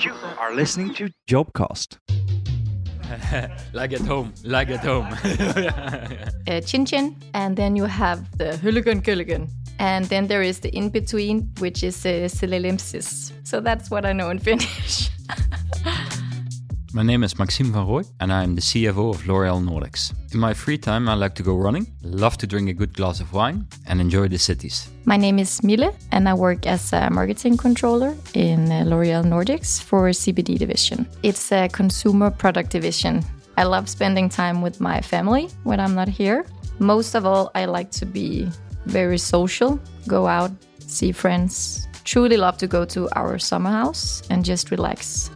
You are listening to Jobcast. like at home, like at home. uh, Chin Chin, and then you have the Hülligan Gülligan. And then there is the in between, which is uh, Silelimpsis. So that's what I know in Finnish. My name is Maxime van Rooij, and I'm the CFO of L'Oréal Nordics. In my free time, I like to go running, love to drink a good glass of wine, and enjoy the cities. My name is Mille, and I work as a marketing controller in uh, L'Oréal Nordics for CPD division. It's a consumer product division. I love spending time with my family when I'm not here. Most of all, I like to be very social, go out, see friends. Truly love to go to our summer house and just relax.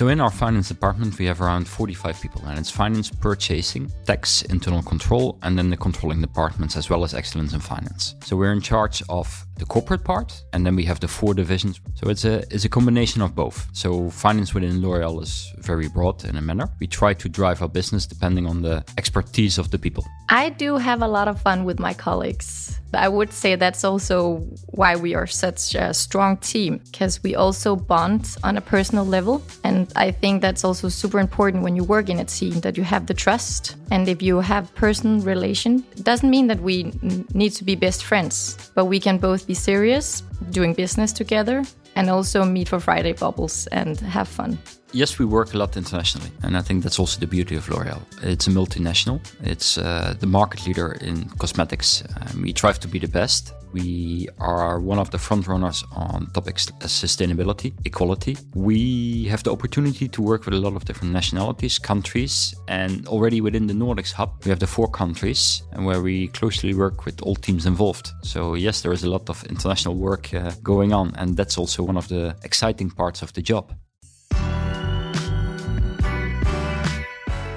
So, in our finance department, we have around 45 people, and it's finance, purchasing, tax, internal control, and then the controlling departments, as well as excellence in finance. So, we're in charge of the corporate part, and then we have the four divisions. So, it's a, it's a combination of both. So, finance within L'Oreal is very broad in a manner. We try to drive our business depending on the expertise of the people. I do have a lot of fun with my colleagues. I would say that's also why we are such a strong team because we also bond on a personal level. And I think that's also super important when you work in a team that you have the trust. And if you have personal relation, it doesn't mean that we need to be best friends, but we can both be serious, doing business together, and also meet for Friday bubbles and have fun. Yes, we work a lot internationally, and I think that's also the beauty of L'Oreal. It's a multinational. It's uh, the market leader in cosmetics. Um, we strive to be the best. We are one of the front runners on topics as sustainability, equality. We have the opportunity to work with a lot of different nationalities, countries, and already within the Nordics hub, we have the four countries, and where we closely work with all teams involved. So yes, there is a lot of international work uh, going on, and that's also one of the exciting parts of the job.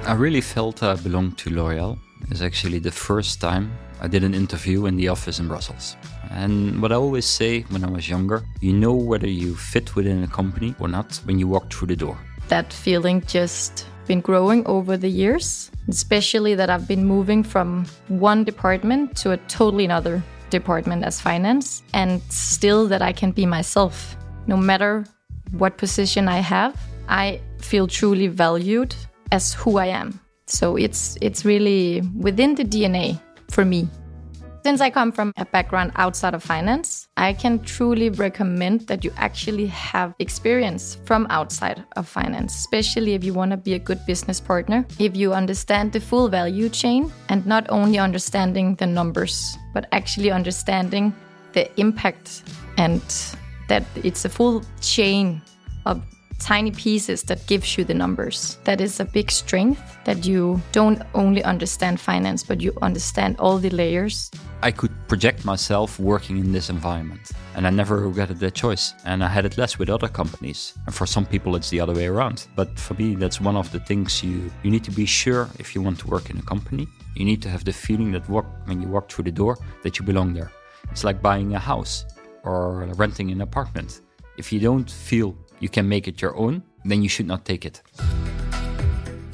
I really felt I belonged to L'Oreal. It's actually the first time I did an interview in the office in Brussels. And what I always say when I was younger, you know whether you fit within a company or not when you walk through the door. That feeling just been growing over the years, especially that I've been moving from one department to a totally another department as finance, and still that I can be myself. No matter what position I have, I feel truly valued as who I am. So it's it's really within the DNA for me. Since I come from a background outside of finance, I can truly recommend that you actually have experience from outside of finance, especially if you want to be a good business partner, if you understand the full value chain and not only understanding the numbers, but actually understanding the impact and that it's a full chain of tiny pieces that gives you the numbers. That is a big strength that you don't only understand finance, but you understand all the layers. I could project myself working in this environment, and I never regretted that choice. And I had it less with other companies. And for some people, it's the other way around. But for me, that's one of the things you you need to be sure if you want to work in a company. You need to have the feeling that walk, when you walk through the door that you belong there. It's like buying a house or renting an apartment. If you don't feel you can make it your own, then you should not take it.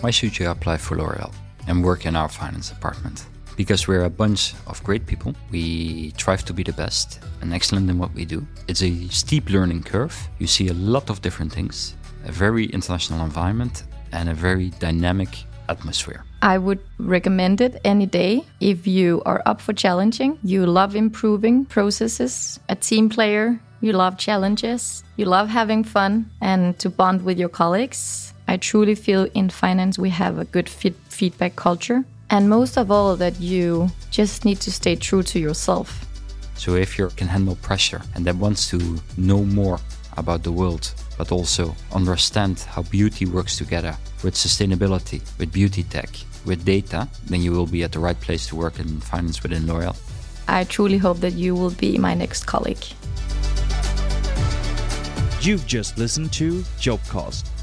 Why should you apply for L'Oreal and work in our finance department? Because we're a bunch of great people. We strive to be the best and excellent in what we do. It's a steep learning curve. You see a lot of different things, a very international environment, and a very dynamic atmosphere. I would recommend it any day if you are up for challenging, you love improving processes, a team player, you love challenges, you love having fun, and to bond with your colleagues. I truly feel in finance we have a good feedback culture. And most of all, that you just need to stay true to yourself. So, if you can handle pressure and that wants to know more about the world, but also understand how beauty works together with sustainability, with beauty tech, with data, then you will be at the right place to work in finance within L'Oreal. I truly hope that you will be my next colleague. You've just listened to Jobcast